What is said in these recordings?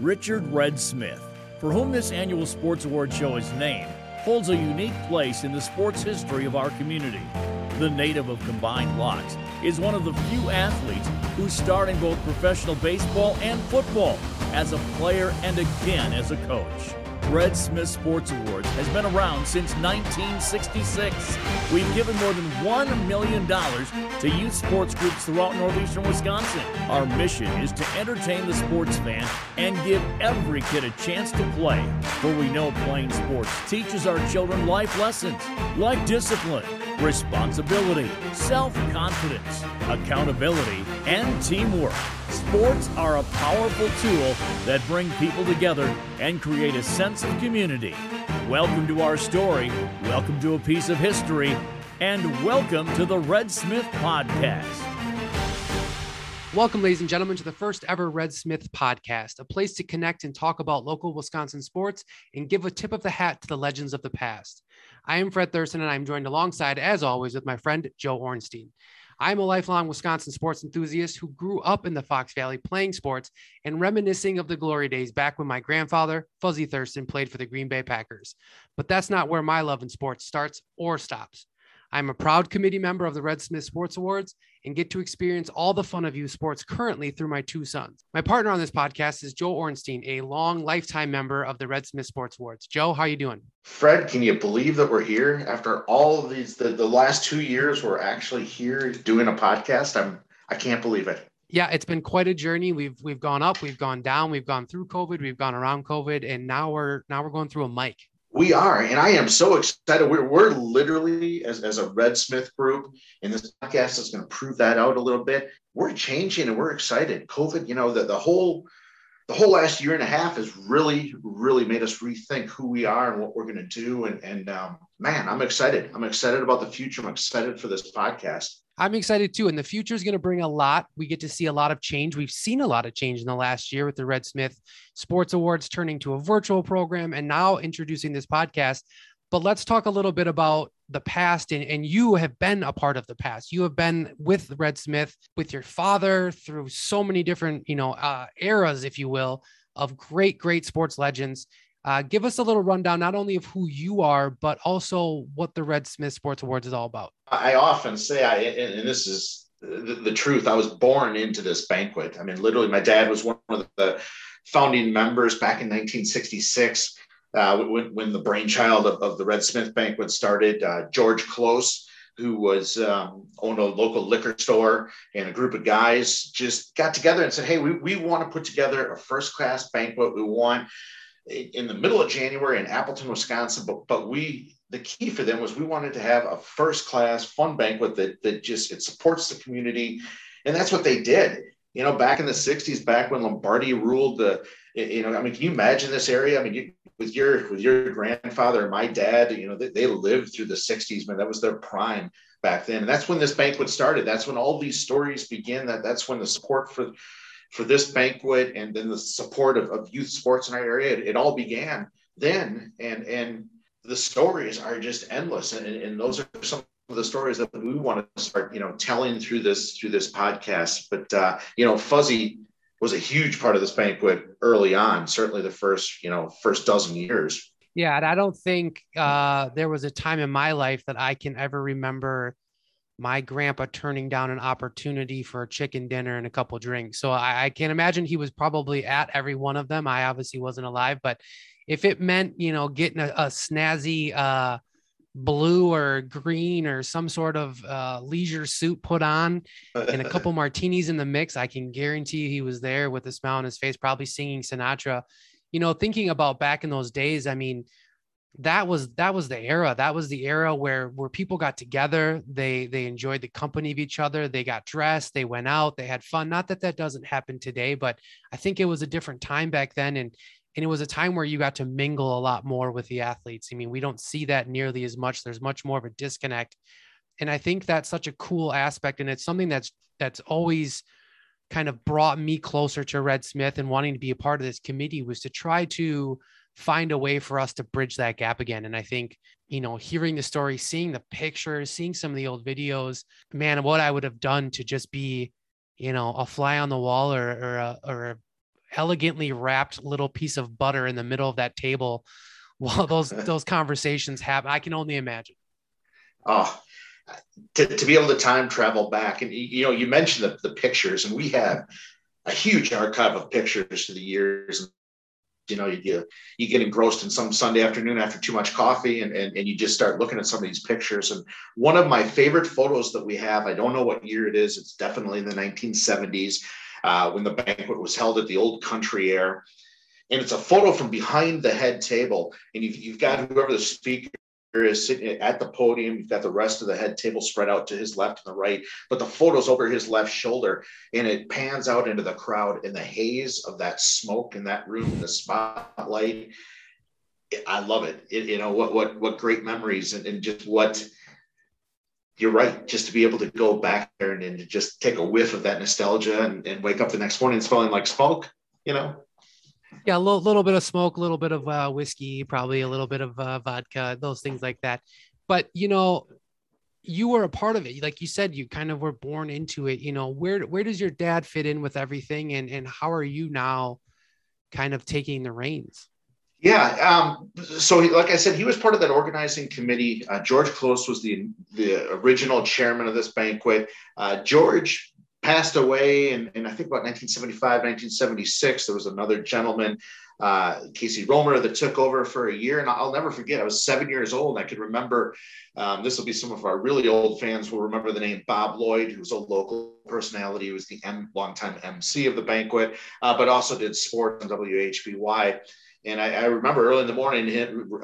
Richard Red Smith, for whom this annual Sports Award show is named, holds a unique place in the sports history of our community. The native of Combined Locks is one of the few athletes who starred in both professional baseball and football as a player and again as a coach. Red Smith Sports Awards has been around since 1966. We've given more than $1 million to youth sports groups throughout northeastern Wisconsin. Our mission is to entertain the sports fan and give every kid a chance to play, for we know playing sports teaches our children life lessons like discipline, responsibility, self confidence, accountability, and teamwork. Sports are a powerful tool that bring people together and create a sense of community. Welcome to our story, welcome to a piece of history, and welcome to the Red Smith Podcast. Welcome, ladies and gentlemen, to the first ever Red Smith podcast, a place to connect and talk about local Wisconsin sports and give a tip of the hat to the legends of the past. I am Fred Thurston, and I'm joined alongside, as always, with my friend Joe Ornstein. I'm a lifelong Wisconsin sports enthusiast who grew up in the Fox Valley playing sports and reminiscing of the glory days back when my grandfather, Fuzzy Thurston, played for the Green Bay Packers. But that's not where my love in sports starts or stops. I'm a proud committee member of the Red Smith Sports Awards and get to experience all the fun of youth sports currently through my two sons. My partner on this podcast is Joe Ornstein, a long lifetime member of the Red Smith Sports Awards. Joe, how are you doing? Fred, can you believe that we're here after all of these the, the last two years we're actually here doing a podcast? I'm I can't believe it. Yeah, it's been quite a journey. We've we've gone up, we've gone down, we've gone through COVID, we've gone around COVID, and now we're now we're going through a mic. We are, and I am so excited. We're, we're literally, as, as a Red Smith group, and this podcast is going to prove that out a little bit. We're changing and we're excited. COVID, you know, the, the whole the whole last year and a half has really, really made us rethink who we are and what we're going to do. And, and um, man, I'm excited. I'm excited about the future. I'm excited for this podcast. I'm excited too. And the future is going to bring a lot. We get to see a lot of change. We've seen a lot of change in the last year with the Red Smith Sports Awards turning to a virtual program and now introducing this podcast. But let's talk a little bit about the past. And, and you have been a part of the past. You have been with Red Smith, with your father through so many different, you know, uh, eras, if you will, of great, great sports legends. Uh, give us a little rundown, not only of who you are, but also what the Red Smith Sports Awards is all about. I often say, I, and, this is the, the, truth, I was born into this banquet. I mean, literally, my dad was one of the founding members back in 1966 uh, when, when, the brainchild of, of, the Red Smith banquet started. Uh, George Close, who was um, owned a local liquor store, and a group of guys just got together and said, "Hey, we, we want to put together a first class banquet. We want in the middle of January in Appleton, Wisconsin. But but we the key for them was we wanted to have a first class fun banquet that that just it supports the community, and that's what they did. You know, back in the '60s, back when Lombardi ruled the, you know, I mean, can you imagine this area? I mean, you, with your with your grandfather and my dad, you know, they, they lived through the '60s, man. That was their prime back then, and that's when this banquet started. That's when all these stories begin. That that's when the support for for this banquet and then the support of, of youth sports in our area. It, it, all began then, and and the stories are just endless, and, and those are some of the stories that we want to start, you know, telling through this through this podcast. But uh, you know, Fuzzy was a huge part of this banquet early on. Certainly, the first you know first dozen years. Yeah, and I don't think uh, there was a time in my life that I can ever remember my grandpa turning down an opportunity for a chicken dinner and a couple drinks. So I, I can imagine he was probably at every one of them. I obviously wasn't alive, but if it meant, you know, getting a, a snazzy uh, blue or green or some sort of uh, leisure suit put on and a couple martinis in the mix, I can guarantee he was there with a smile on his face, probably singing Sinatra. You know, thinking about back in those days, I mean, that was that was the era that was the era where where people got together they they enjoyed the company of each other they got dressed they went out they had fun not that that doesn't happen today but i think it was a different time back then and and it was a time where you got to mingle a lot more with the athletes i mean we don't see that nearly as much there's much more of a disconnect and i think that's such a cool aspect and it's something that's that's always kind of brought me closer to red smith and wanting to be a part of this committee was to try to find a way for us to bridge that gap again. And I think, you know, hearing the story, seeing the pictures, seeing some of the old videos, man, what I would have done to just be, you know, a fly on the wall or, or, a, or elegantly wrapped little piece of butter in the middle of that table while those those conversations happen. I can only imagine. Oh, to, to be able to time travel back and you know you mentioned the, the pictures and we have a huge archive of pictures through the years you know you, you get engrossed in some sunday afternoon after too much coffee and, and, and you just start looking at some of these pictures. And one of my favorite photos that we have i don't know what year it is it's definitely in the 1970s uh, when the banquet was held at the old country air. And it's a photo from behind the head table. And you've, you've got whoever the speaker is sitting at the podium. You've got the rest of the head table spread out to his left and the right, but the photo's over his left shoulder and it pans out into the crowd in the haze of that smoke in that room, the spotlight. I love it. it you know, what, what, what great memories and, and, just what you're right. Just to be able to go back there and, and just take a whiff of that nostalgia and, and wake up the next morning smelling like smoke, you know, yeah, a little, little bit of smoke, a little bit of uh, whiskey, probably a little bit of uh, vodka, those things like that. But you know, you were a part of it. Like you said, you kind of were born into it. You know, where where does your dad fit in with everything, and and how are you now, kind of taking the reins? Yeah. Um, so, he, like I said, he was part of that organizing committee. Uh, George Close was the the original chairman of this banquet. Uh, George passed away in, in I think about 1975, 1976. There was another gentleman, uh, Casey Romer, that took over for a year. And I'll never forget, I was seven years old. I could remember um, this will be some of our really old fans will remember the name Bob Lloyd, who was a local personality. He was the M, longtime MC of the banquet, uh, but also did sports on WHBY. And I, I, remember early in the morning,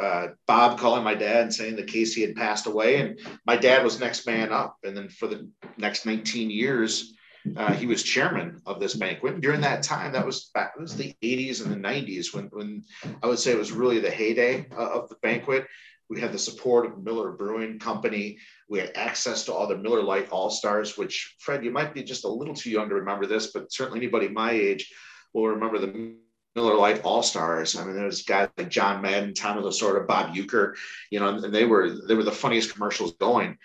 uh, Bob calling my dad and saying that Casey had passed away, and my dad was next man up. And then for the next 19 years, uh, he was chairman of this banquet. During that time, that was back, was the 80s and the 90s when, when I would say it was really the heyday uh, of the banquet. We had the support of Miller Brewing Company. We had access to all the Miller Lite All Stars, which, Fred, you might be just a little too young to remember this, but certainly anybody my age will remember the Miller Lite All Stars. I mean, there was guys like John Madden, Tommy Lasorda, Bob Uecker, you know, and they were they were the funniest commercials going.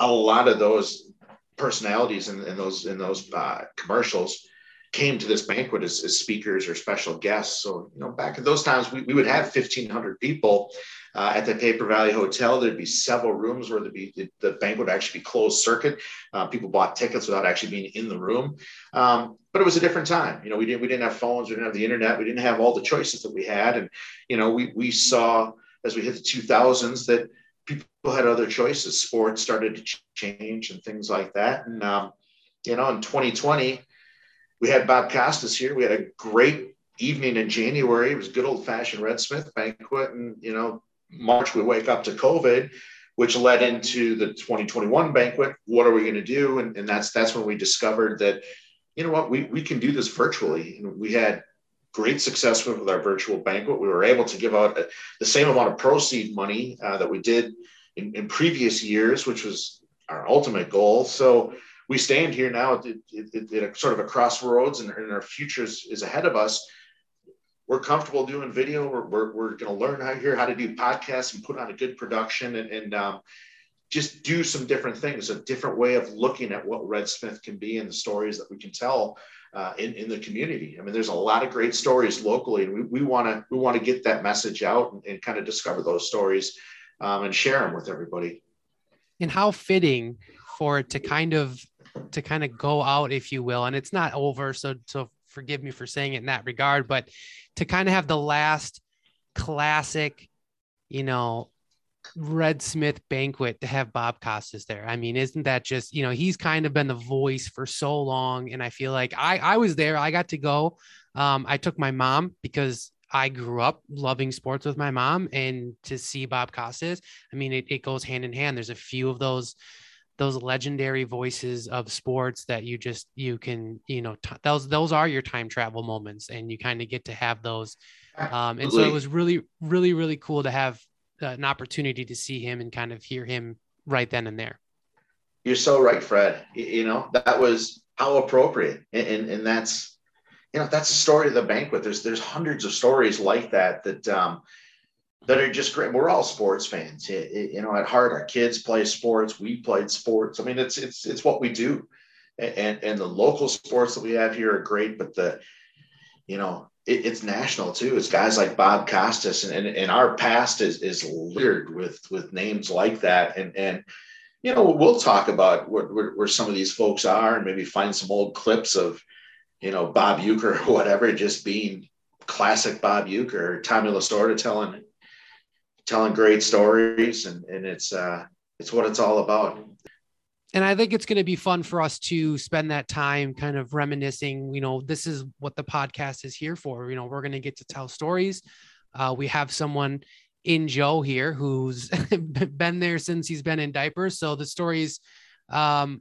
A lot of those personalities in, in those in those uh, commercials came to this banquet as, as, speakers or special guests. So, you know, back in those times, we, we would have 1,500 people uh, at the Paper Valley Hotel. There'd be several rooms where there'd be, the, the banquet would actually be closed circuit. Uh, people bought tickets without actually being in the room. Um, but it was a different time. You know, we didn't, we didn't have phones, we didn't have the internet, we didn't have all the choices that we had. And, you know, we, we saw as we hit the 2000s that people had other choices. Sports started to change and things like that. And, um, you know, in 2020, we had Bob Costas here. We had a great evening in January. It was good old fashioned Red Smith banquet. And, you know, March, we wake up to COVID, which led into the 2021 banquet. What are we going to do? And, and that's, that's when we discovered that, you know what, we, we can do this virtually. And we had great success with, our virtual banquet. We were able to give out the same amount of proceed money uh, that we did in, in, previous years, which was our ultimate goal. So we stand here now at, at, at sort of a crossroads and, and our future is, is, ahead of us. We're comfortable doing video. We're, we're, we're going to learn how here how to do podcasts and put on a good production and, and um, just do some different things, a different way of looking at what Red Smith can be and the stories that we can tell uh, in, in the community. I mean, there's a lot of great stories locally, and we want to we want to get that message out and, and kind of discover those stories um, and share them with everybody. And how fitting for it to kind of to kind of go out, if you will, and it's not over. So so forgive me for saying it in that regard, but to kind of have the last classic, you know, Red Smith banquet to have Bob Costas there. I mean, isn't that just, you know, he's kind of been the voice for so long. And I feel like I, I was there, I got to go. Um, I took my mom because I grew up loving sports with my mom and to see Bob Costas, I mean, it, it goes hand in hand. There's a few of those, those legendary voices of sports that you just, you can, you know, t- those, those are your time travel moments and you kind of get to have those. Um, and so it was really, really, really cool to have uh, an opportunity to see him and kind of hear him right then and there. You're so right, Fred. You know, that was how appropriate. And, and, and that's, you know, that's the story of the banquet. There's, there's hundreds of stories like that, that, um, that are just great. We're all sports fans, you know, at heart, our kids play sports. We played sports. I mean, it's, it's, it's what we do. And, and the local sports that we have here are great, but the, you know, it, it's national too. It's guys like Bob Costas, and, and, and our past is is littered with with names like that. And and you know, we'll talk about where, where, where some of these folks are, and maybe find some old clips of, you know, Bob Uecker or whatever, just being classic Bob Uecker Tommy Lasorda telling telling great stories, and and it's uh it's what it's all about and I think it's going to be fun for us to spend that time kind of reminiscing. You know, this is what the podcast is here for. You know, we're going to get to tell stories. Uh, we have someone in Joe here who's been there since he's been in diapers. So the stories um,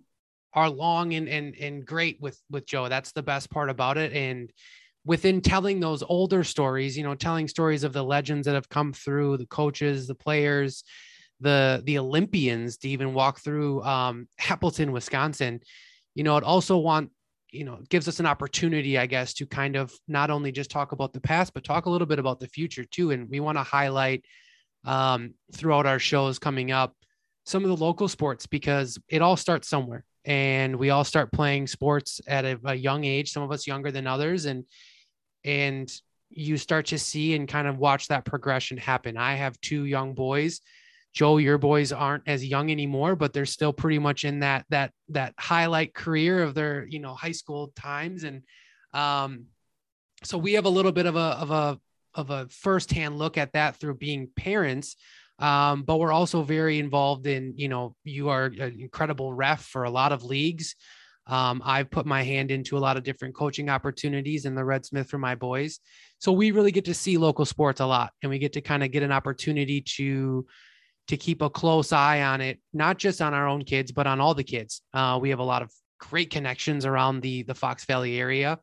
are long and, and, and great with, with Joe. That's the best part about it. And within telling those older stories, you know, telling stories of the legends that have come through, the coaches, the players, the the Olympians to even walk through um, Appleton, Wisconsin. You know, it also want you know gives us an opportunity, I guess, to kind of not only just talk about the past, but talk a little bit about the future too. And we want to highlight um, throughout our shows coming up some of the local sports because it all starts somewhere, and we all start playing sports at a, a young age. Some of us younger than others, and and you start to see and kind of watch that progression happen. I have two young boys Joe, your boys aren't as young anymore, but they're still pretty much in that that that highlight career of their you know high school times, and um, so we have a little bit of a of a of a firsthand look at that through being parents. Um, but we're also very involved in you know you are an incredible ref for a lot of leagues. Um, I've put my hand into a lot of different coaching opportunities in the Red Smith for my boys. So we really get to see local sports a lot and we get to kind of get an opportunity to to keep a close eye on it, not just on our own kids, but on all the kids. Uh, we have a lot of great connections around the the Fox Valley area,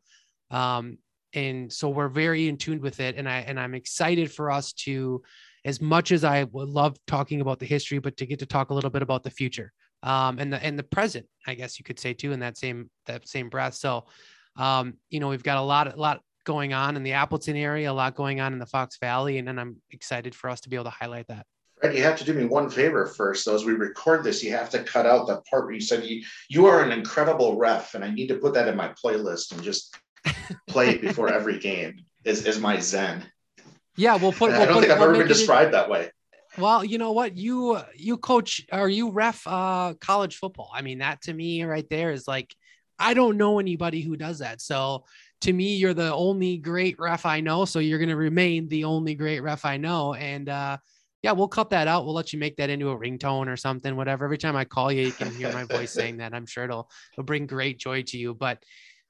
um, and so we're very in tune with it. And I and I'm excited for us to, as much as I would love talking about the history, but to get to talk a little bit about the future um, and the and the present, I guess you could say too, in that same that same breath. So, um, you know, we've got a lot a lot going on in the Appleton area, a lot going on in the Fox Valley, and then I'm excited for us to be able to highlight that. You have to do me one favor first. Though, as we record this, you have to cut out that part where you said you, you are an incredible ref, and I need to put that in my playlist and just play it before every game. Is is my zen? Yeah, we'll put. We'll I don't put, think I've we'll ever been described that way. Well, you know what? You you coach or you ref uh, college football. I mean, that to me right there is like I don't know anybody who does that. So to me, you're the only great ref I know. So you're going to remain the only great ref I know. And uh, yeah, we'll cut that out. We'll let you make that into a ringtone or something, whatever. Every time I call you, you can hear my voice saying that. I'm sure it'll, it'll bring great joy to you. But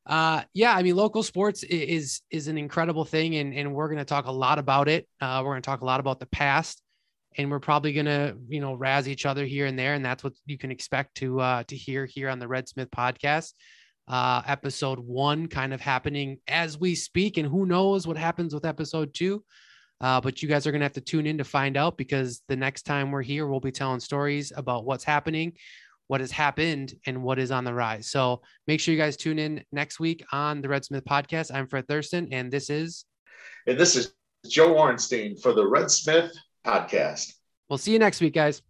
uh, yeah, I mean, local sports is is an incredible thing, and and we're going to talk a lot about it. Uh, we're going to talk a lot about the past, and we're probably going to you know razz each other here and there, and that's what you can expect to uh, to hear here on the Red Smith podcast. Uh, episode one kind of happening as we speak, and who knows what happens with episode two. Uh, but you guys are going to have to tune in to find out because the next time we're here, we'll be telling stories about what's happening, what has happened, and what is on the rise. So make sure you guys tune in next week on the Red Smith podcast. I'm Fred Thurston, and this is. And this is Joe Ornstein for the Red Smith podcast. We'll see you next week, guys.